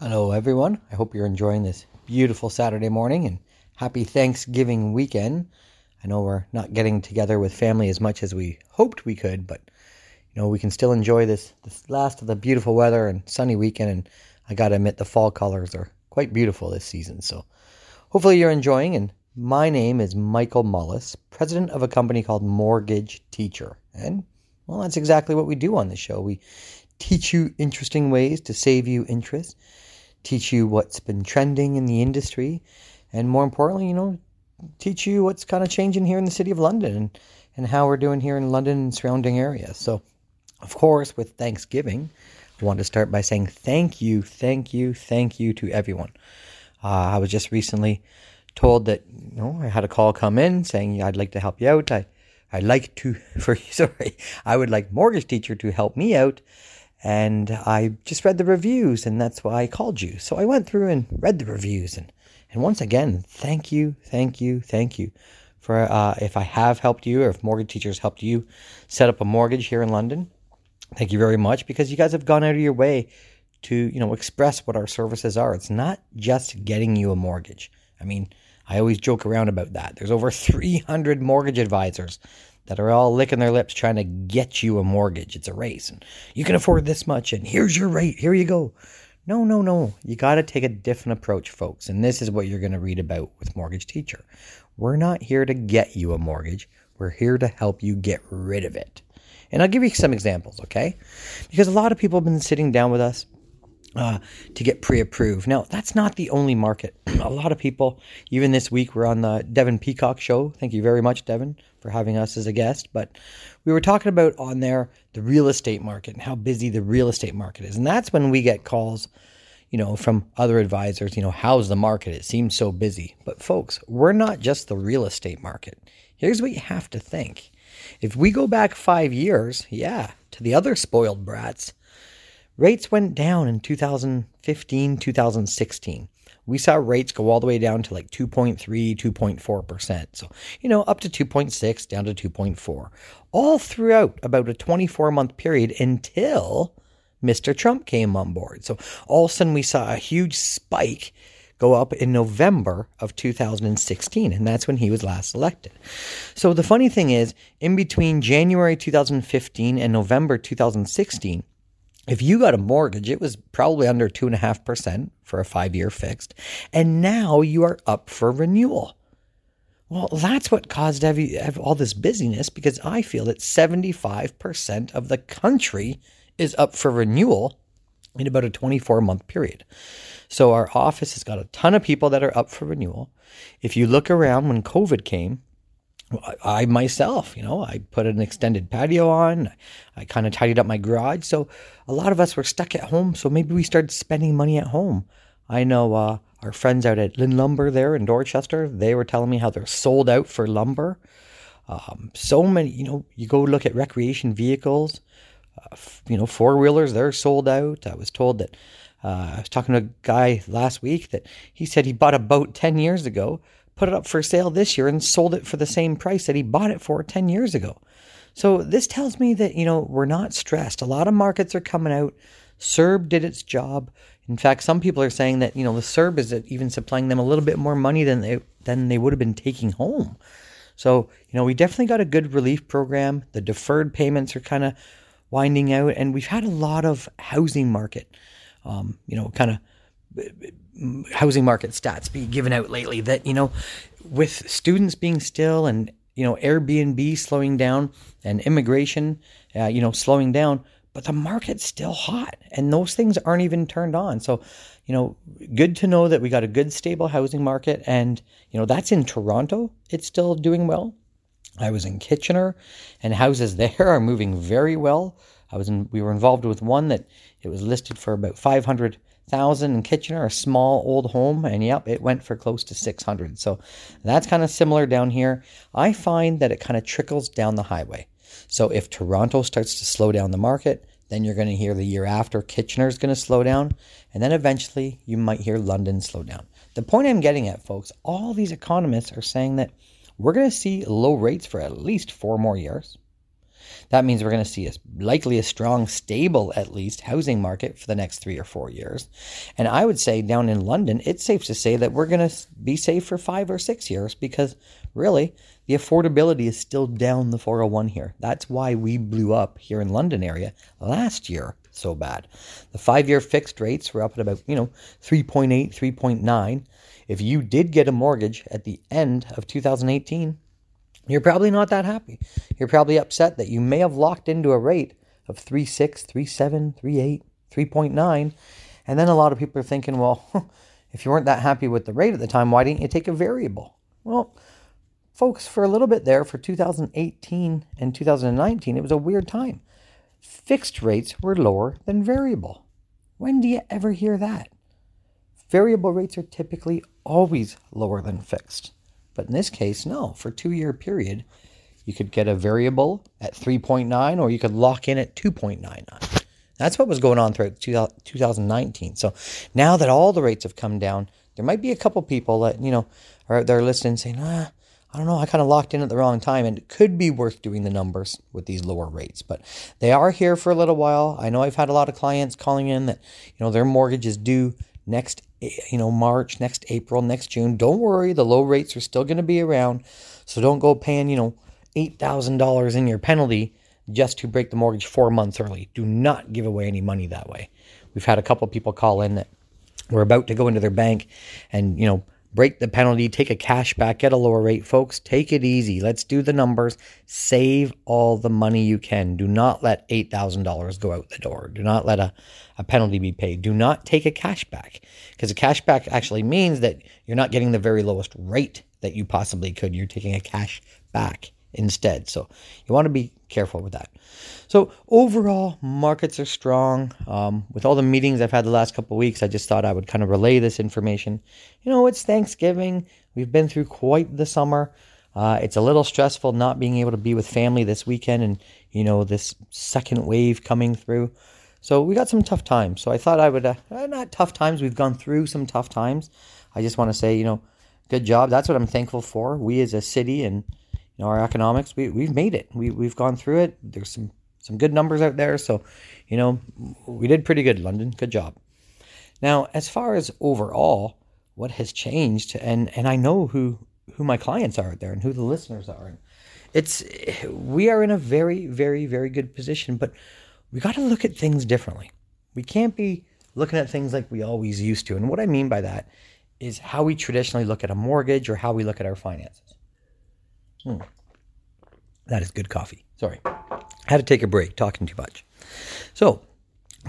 Hello, everyone. I hope you're enjoying this beautiful Saturday morning and happy Thanksgiving weekend. I know we're not getting together with family as much as we hoped we could, but you know we can still enjoy this this last of the beautiful weather and sunny weekend. And I gotta admit, the fall colors are quite beautiful this season. So hopefully you're enjoying. And my name is Michael Mullis, president of a company called Mortgage Teacher, and well, that's exactly what we do on the show. We teach you interesting ways to save you interest teach you what's been trending in the industry, and more importantly, you know, teach you what's kind of changing here in the city of London and, how we're doing here in London and surrounding areas. So, of course, with Thanksgiving, I want to start by saying thank you, thank you, thank you to everyone. Uh, I was just recently told that you know I had a call come in saying I'd like to help you out. I I'd like to for sorry I would like mortgage teacher to help me out and I just read the reviews, and that's why I called you. So I went through and read the reviews, and and once again, thank you, thank you, thank you for uh, if I have helped you or if mortgage teachers helped you set up a mortgage here in London. Thank you very much because you guys have gone out of your way to you know express what our services are. It's not just getting you a mortgage. I mean, I always joke around about that. There's over 300 mortgage advisors that are all licking their lips trying to get you a mortgage. It's a race. And you can afford this much and here's your rate. Here you go. No, no, no. You got to take a different approach, folks. And this is what you're going to read about with Mortgage Teacher. We're not here to get you a mortgage. We're here to help you get rid of it. And I'll give you some examples, okay? Because a lot of people have been sitting down with us uh, to get pre-approved. Now, that's not the only market. a lot of people, even this week, we're on the Devin Peacock show. Thank you very much, Devin, for having us as a guest. But we were talking about on there the real estate market and how busy the real estate market is, and that's when we get calls. You know, from other advisors, you know, how's the market? It seems so busy. But folks, we're not just the real estate market. Here's what you have to think. If we go back five years, yeah, to the other spoiled brats, Rates went down in 2015, 2016. We saw rates go all the way down to like 2.3, 2.4%. So, you know, up to 2.6, down to 2.4, all throughout about a 24 month period until Mr. Trump came on board. So, all of a sudden, we saw a huge spike go up in November of 2016, and that's when he was last elected. So, the funny thing is, in between January 2015 and November 2016, if you got a mortgage, it was probably under 2.5% for a five year fixed. And now you are up for renewal. Well, that's what caused every, all this busyness because I feel that 75% of the country is up for renewal in about a 24 month period. So our office has got a ton of people that are up for renewal. If you look around when COVID came, I myself, you know, I put an extended patio on. I kind of tidied up my garage. So a lot of us were stuck at home. So maybe we started spending money at home. I know uh, our friends out at Lynn Lumber there in Dorchester, they were telling me how they're sold out for lumber. Um, so many, you know, you go look at recreation vehicles, uh, f- you know, four wheelers, they're sold out. I was told that, uh, I was talking to a guy last week that he said he bought a boat 10 years ago put it up for sale this year and sold it for the same price that he bought it for 10 years ago. So this tells me that, you know, we're not stressed. A lot of markets are coming out. CERB did its job. In fact, some people are saying that, you know, the CERB is even supplying them a little bit more money than they than they would have been taking home. So, you know, we definitely got a good relief program. The deferred payments are kind of winding out, and we've had a lot of housing market, um, you know, kind of housing market stats be given out lately that you know with students being still and you know Airbnb slowing down and immigration uh, you know slowing down but the market's still hot and those things aren't even turned on. So you know good to know that we got a good stable housing market and you know that's in Toronto. It's still doing well. I was in Kitchener and houses there are moving very well. I was in we were involved with one that it was listed for about 500 thousand in Kitchener, a small old home, and yep, it went for close to six hundred. So that's kind of similar down here. I find that it kind of trickles down the highway. So if Toronto starts to slow down the market, then you're going to hear the year after Kitchener is going to slow down, and then eventually you might hear London slow down. The point I'm getting at, folks, all these economists are saying that we're going to see low rates for at least four more years. That means we're going to see a likely a strong, stable, at least, housing market for the next three or four years. And I would say down in London, it's safe to say that we're going to be safe for five or six years because really the affordability is still down the 401 here. That's why we blew up here in London area last year so bad. The five year fixed rates were up at about, you know, 3.8, 3.9. If you did get a mortgage at the end of 2018, you're probably not that happy. You're probably upset that you may have locked into a rate of 3.6, 3.7, 3.8, 3.9. And then a lot of people are thinking, well, if you weren't that happy with the rate at the time, why didn't you take a variable? Well, folks, for a little bit there, for 2018 and 2019, it was a weird time. Fixed rates were lower than variable. When do you ever hear that? Variable rates are typically always lower than fixed. But in this case, no. For two year period, you could get a variable at 3.9 or you could lock in at 2.99. That's what was going on throughout 2019. So now that all the rates have come down, there might be a couple people that, you know, are out there listening saying, ah, I don't know, I kind of locked in at the wrong time and it could be worth doing the numbers with these lower rates. But they are here for a little while. I know I've had a lot of clients calling in that, you know, their mortgage is due next you know March, next April, next June. Don't worry, the low rates are still going to be around. So don't go paying, you know, $8,000 in your penalty just to break the mortgage 4 months early. Do not give away any money that way. We've had a couple people call in that were about to go into their bank and, you know, break the penalty, take a cash back, get a lower rate. Folks, take it easy. Let's do the numbers. Save all the money you can. Do not let $8,000 go out the door. Do not let a, a penalty be paid. Do not take a cash back because a cash back actually means that you're not getting the very lowest rate that you possibly could. You're taking a cash back instead. So you want to be careful with that. So overall, markets are strong. Um, with all the meetings I've had the last couple weeks, I just thought I would kind of relay this information. You know, it's Thanksgiving. We've been through quite the summer. Uh, it's a little stressful not being able to be with family this weekend, and you know this second wave coming through. So we got some tough times. So I thought I would, uh, uh not tough times. We've gone through some tough times. I just want to say, you know, good job. That's what I'm thankful for. We as a city and you know, our economics, we, we've made it. We, we've gone through it. There's some, some good numbers out there. So, you know, we did pretty good, London. Good job. Now, as far as overall, what has changed, and, and I know who, who my clients are out there and who the listeners are. It's, we are in a very, very, very good position, but we got to look at things differently. We can't be looking at things like we always used to. And what I mean by that is how we traditionally look at a mortgage or how we look at our finances. Hmm. That is good coffee. Sorry. I had to take a break talking too much. So,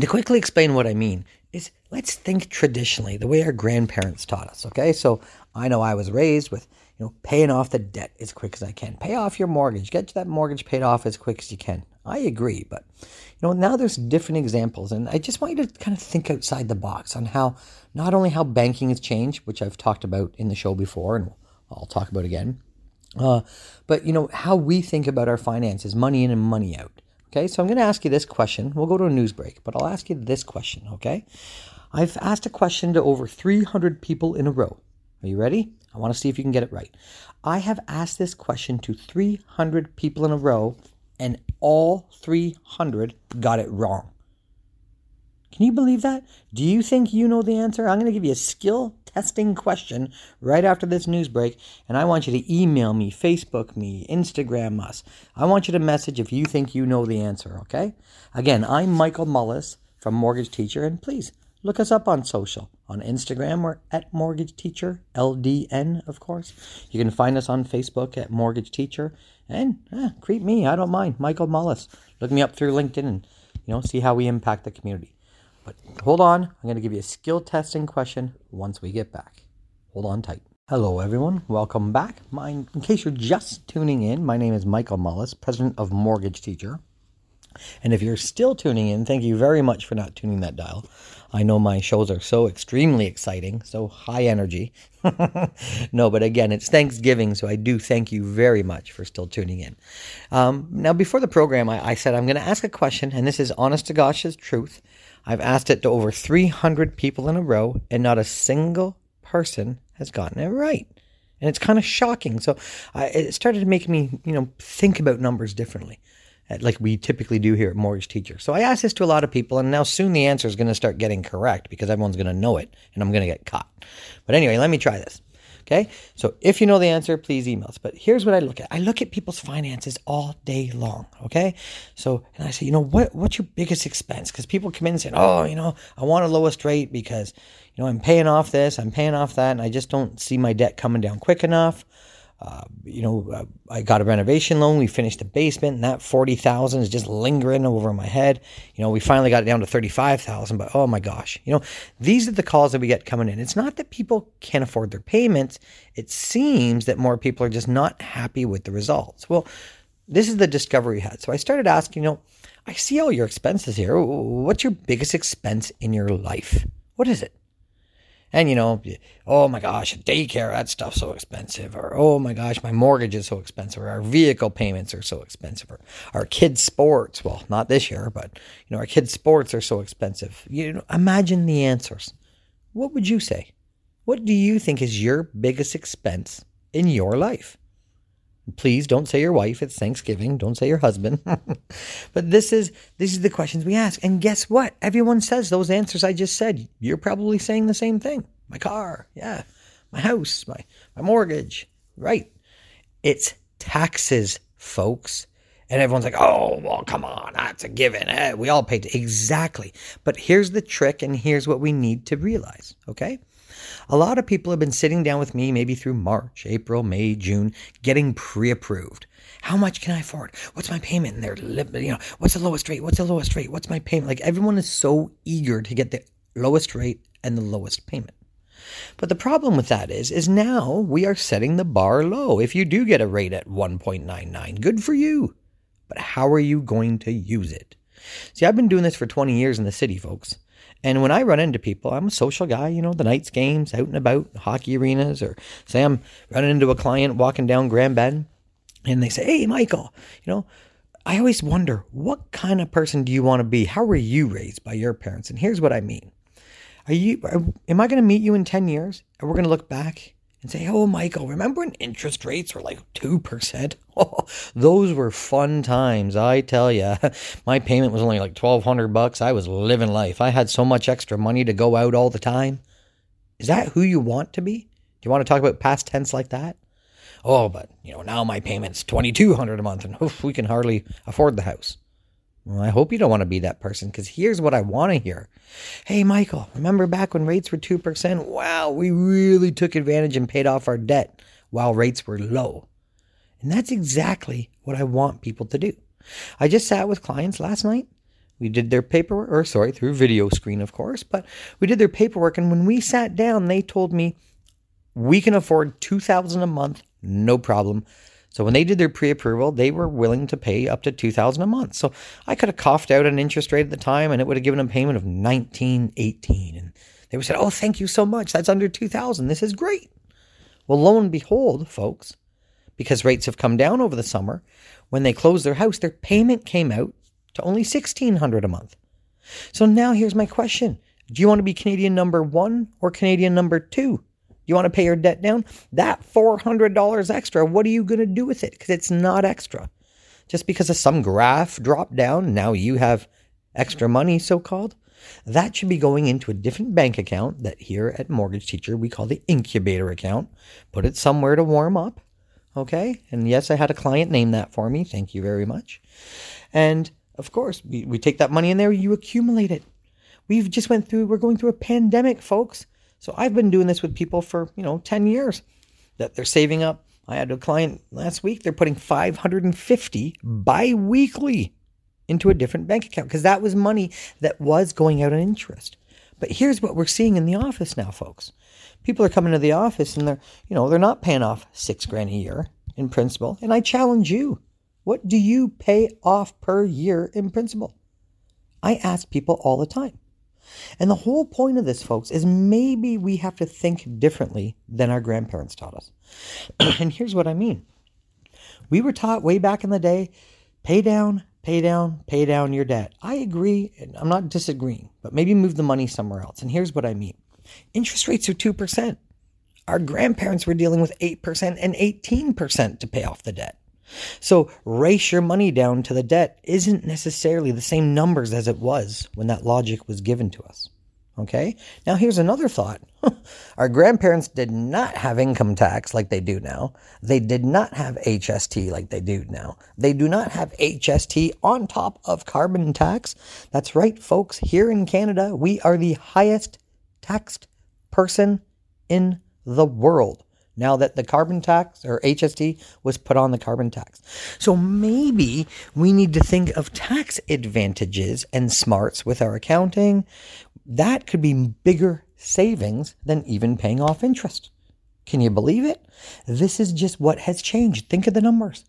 to quickly explain what I mean is let's think traditionally, the way our grandparents taught us, okay? So, I know I was raised with, you know, paying off the debt as quick as I can. Pay off your mortgage. Get that mortgage paid off as quick as you can. I agree, but you know, now there's different examples and I just want you to kind of think outside the box on how not only how banking has changed, which I've talked about in the show before and I'll talk about again, uh, but you know how we think about our finances, money in and money out. Okay, so I'm going to ask you this question. We'll go to a news break, but I'll ask you this question. Okay, I've asked a question to over 300 people in a row. Are you ready? I want to see if you can get it right. I have asked this question to 300 people in a row, and all 300 got it wrong. Can you believe that? Do you think you know the answer? I'm going to give you a skill testing question right after this news break, and I want you to email me, Facebook me, Instagram us. I want you to message if you think you know the answer, okay? Again, I'm Michael Mullis from Mortgage Teacher, and please look us up on social. On Instagram, we're at Mortgage Teacher, LDN, of course. You can find us on Facebook at Mortgage Teacher, and eh, creep me, I don't mind, Michael Mullis. Look me up through LinkedIn and you know see how we impact the community. But hold on, I'm going to give you a skill testing question once we get back. Hold on tight. Hello, everyone. Welcome back. My, in case you're just tuning in, my name is Michael Mullis, president of Mortgage Teacher. And if you're still tuning in, thank you very much for not tuning that dial. I know my shows are so extremely exciting, so high energy. no, but again, it's Thanksgiving, so I do thank you very much for still tuning in. Um, now, before the program, I, I said I'm going to ask a question, and this is honest to gosh's truth. I've asked it to over 300 people in a row, and not a single person has gotten it right. And it's kind of shocking. So it started to make me, you know, think about numbers differently. Eh, like we typically do here at Mortgage Teacher. So I asked this to a lot of people, and now soon the answer is going to start getting correct because everyone's going to know it, and I'm going to get caught. But anyway, let me try this. Okay. So if you know the answer, please email us. But here's what I look at. I look at people's finances all day long. Okay. So, and I say, you know, what, what's your biggest expense? Cause people come in and say, oh, you know, I want a lowest rate because, you know, I'm paying off this, I'm paying off that, and I just don't see my debt coming down quick enough. Uh, you know, uh, I got a renovation loan. We finished the basement, and that forty thousand is just lingering over my head. You know, we finally got it down to thirty-five thousand, but oh my gosh, you know, these are the calls that we get coming in. It's not that people can't afford their payments. It seems that more people are just not happy with the results. Well, this is the discovery we had. So I started asking, you know, I see all your expenses here. What's your biggest expense in your life? What is it? And you know, oh my gosh, daycare, that stuff's so expensive. Or oh my gosh, my mortgage is so expensive. Or our vehicle payments are so expensive. Or our kids' sports, well, not this year, but you know, our kids' sports are so expensive. You know, imagine the answers. What would you say? What do you think is your biggest expense in your life? Please don't say your wife. It's Thanksgiving. Don't say your husband. but this is these are the questions we ask. And guess what? Everyone says those answers I just said. You're probably saying the same thing. My car, yeah. My house, my my mortgage. Right. It's taxes, folks. And everyone's like, oh, well, come on, that's a given. Eh, we all pay. Exactly. But here's the trick, and here's what we need to realize, okay? A lot of people have been sitting down with me maybe through March, April, May, June, getting pre-approved. How much can I afford? What's my payment? And they're, you know, what's the lowest rate? What's the lowest rate? What's my payment? Like everyone is so eager to get the lowest rate and the lowest payment. But the problem with that is, is now we are setting the bar low. If you do get a rate at 1.99, good for you. But how are you going to use it? See, I've been doing this for 20 years in the city, folks. And when I run into people, I'm a social guy, you know, the Knights games, out and about, hockey arenas, or say I'm running into a client walking down Grand Bend and they say, Hey, Michael, you know, I always wonder what kind of person do you want to be? How were you raised by your parents? And here's what I mean. Are you, am I going to meet you in 10 years and we're going to look back and say, Oh, Michael, remember when interest rates were like 2%? Oh, those were fun times. I tell you, my payment was only like 1200 bucks. I was living life. I had so much extra money to go out all the time. Is that who you want to be? Do you want to talk about past tense like that? Oh, but you know, now my payment's 2200 a month and oof, we can hardly afford the house. Well, I hope you don't want to be that person because here's what I want to hear. Hey, Michael, remember back when rates were 2%? Wow, we really took advantage and paid off our debt while rates were low. And that's exactly what I want people to do. I just sat with clients last night. We did their paperwork, or sorry, through video screen, of course, but we did their paperwork. And when we sat down, they told me we can afford 2000 a month, no problem. So when they did their pre-approval, they were willing to pay up to 2000 a month. So I could have coughed out an interest rate at the time and it would have given them a payment of 1918 and they would have said, "Oh, thank you so much. That's under 2000. This is great." Well, lo and behold, folks, because rates have come down over the summer, when they closed their house, their payment came out to only 1600 a month. So now here's my question. Do you want to be Canadian number 1 or Canadian number 2? You want to pay your debt down? That $400 extra, what are you going to do with it? Because it's not extra. Just because of some graph dropped down, now you have extra money, so called. That should be going into a different bank account that here at Mortgage Teacher we call the incubator account. Put it somewhere to warm up. Okay. And yes, I had a client name that for me. Thank you very much. And of course, we, we take that money in there, you accumulate it. We've just went through, we're going through a pandemic, folks. So I've been doing this with people for, you know, 10 years that they're saving up. I had a client last week, they're putting 550 bi-weekly into a different bank account because that was money that was going out on interest. But here's what we're seeing in the office now, folks. People are coming to the office and they're, you know, they're not paying off six grand a year in principal. And I challenge you, what do you pay off per year in principal? I ask people all the time. And the whole point of this, folks, is maybe we have to think differently than our grandparents taught us. and here's what I mean. We were taught way back in the day pay down, pay down, pay down your debt. I agree. And I'm not disagreeing, but maybe move the money somewhere else. And here's what I mean interest rates are 2%. Our grandparents were dealing with 8% and 18% to pay off the debt. So race your money down to the debt isn't necessarily the same numbers as it was when that logic was given to us. Okay? Now here's another thought. Our grandparents did not have income tax like they do now. They did not have HST like they do now. They do not have HST on top of carbon tax. That's right, folks. Here in Canada, we are the highest taxed person in the world now that the carbon tax or HST was put on the carbon tax. So maybe we need to think of tax advantages and smarts with our accounting. That could be bigger savings than even paying off interest. Can you believe it? This is just what has changed. Think of the numbers.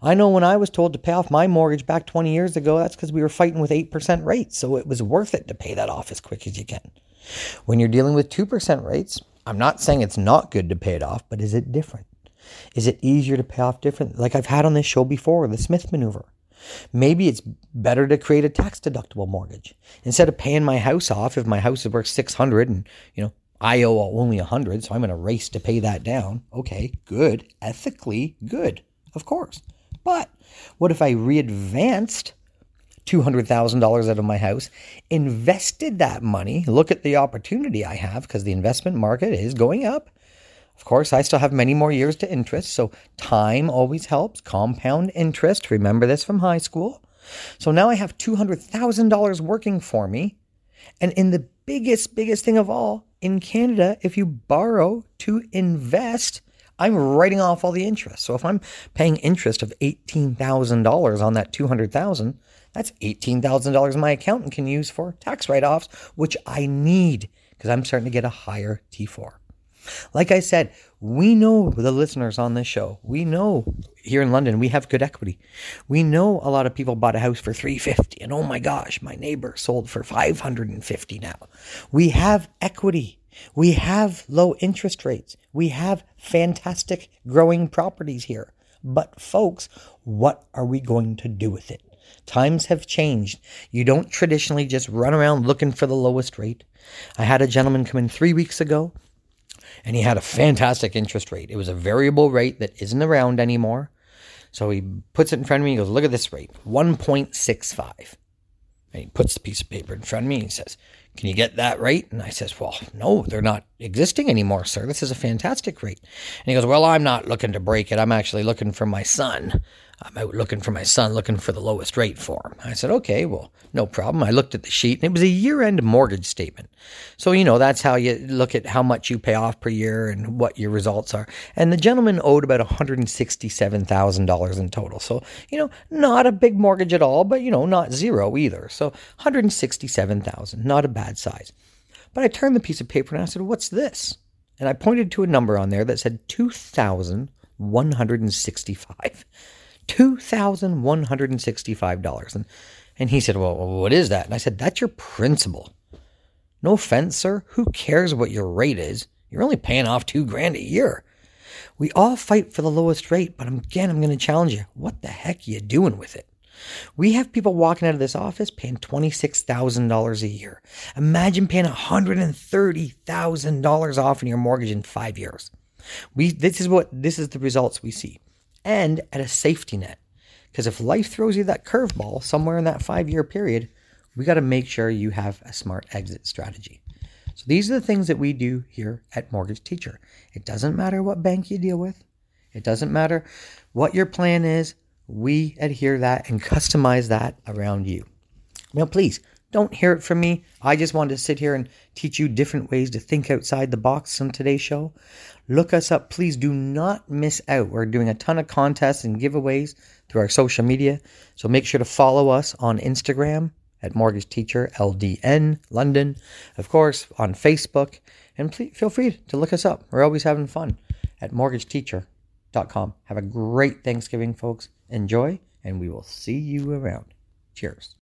I know when I was told to pay off my mortgage back 20 years ago, that's because we were fighting with 8% rates. So it was worth it to pay that off as quick as you can. When you're dealing with 2% rates, I'm not saying it's not good to pay it off, but is it different? Is it easier to pay off different? Like I've had on this show before, the Smith maneuver. Maybe it's better to create a tax deductible mortgage instead of paying my house off. If my house is worth 600 and, you know, I owe only a 100, so I'm going to race to pay that down. Okay, good. Ethically good, of course. But what if I readvanced $200,000 out of my house, invested that money. Look at the opportunity I have because the investment market is going up. Of course, I still have many more years to interest, so time always helps. Compound interest, remember this from high school. So now I have $200,000 working for me. And in the biggest, biggest thing of all, in Canada, if you borrow to invest, I'm writing off all the interest. So if I'm paying interest of $18,000 on that 200,000, that's $18,000 my accountant can use for tax write offs, which I need because I'm starting to get a higher T4. Like I said, we know the listeners on this show. We know here in London we have good equity. We know a lot of people bought a house for 350 and oh my gosh, my neighbor sold for 550 now. We have equity. We have low interest rates. We have fantastic growing properties here. But folks, what are we going to do with it? Times have changed. You don't traditionally just run around looking for the lowest rate. I had a gentleman come in three weeks ago and he had a fantastic interest rate. It was a variable rate that isn't around anymore. So he puts it in front of me. He goes, Look at this rate 1.65. And he puts the piece of paper in front of me and he says, Can you get that rate? And I says, Well, no, they're not existing anymore, sir. This is a fantastic rate. And he goes, Well, I'm not looking to break it. I'm actually looking for my son. I'm out looking for my son, looking for the lowest rate for him. I said, okay, well, no problem. I looked at the sheet and it was a year end mortgage statement. So, you know, that's how you look at how much you pay off per year and what your results are. And the gentleman owed about $167,000 in total. So, you know, not a big mortgage at all, but, you know, not zero either. So 167,000, not a bad size. But I turned the piece of paper and I said, what's this? And I pointed to a number on there that said 2,165. $2,165. And, and he said, Well, what is that? And I said, That's your principal. No offense, sir. Who cares what your rate is? You're only paying off two grand a year. We all fight for the lowest rate, but again, I'm going to challenge you. What the heck are you doing with it? We have people walking out of this office paying $26,000 a year. Imagine paying $130,000 off in your mortgage in five years. We, this is what, this is the results we see and at a safety net. Because if life throws you that curveball somewhere in that five year period, we got to make sure you have a smart exit strategy. So these are the things that we do here at Mortgage Teacher. It doesn't matter what bank you deal with. It doesn't matter what your plan is. We adhere that and customize that around you. Now, please don't hear it from me. I just wanted to sit here and teach you different ways to think outside the box on today's show. Look us up. Please do not miss out. We're doing a ton of contests and giveaways through our social media. So make sure to follow us on Instagram at Mortgage Teacher LDN London, of course, on Facebook. And please feel free to look us up. We're always having fun at mortgageteacher.com. Have a great Thanksgiving, folks. Enjoy, and we will see you around. Cheers.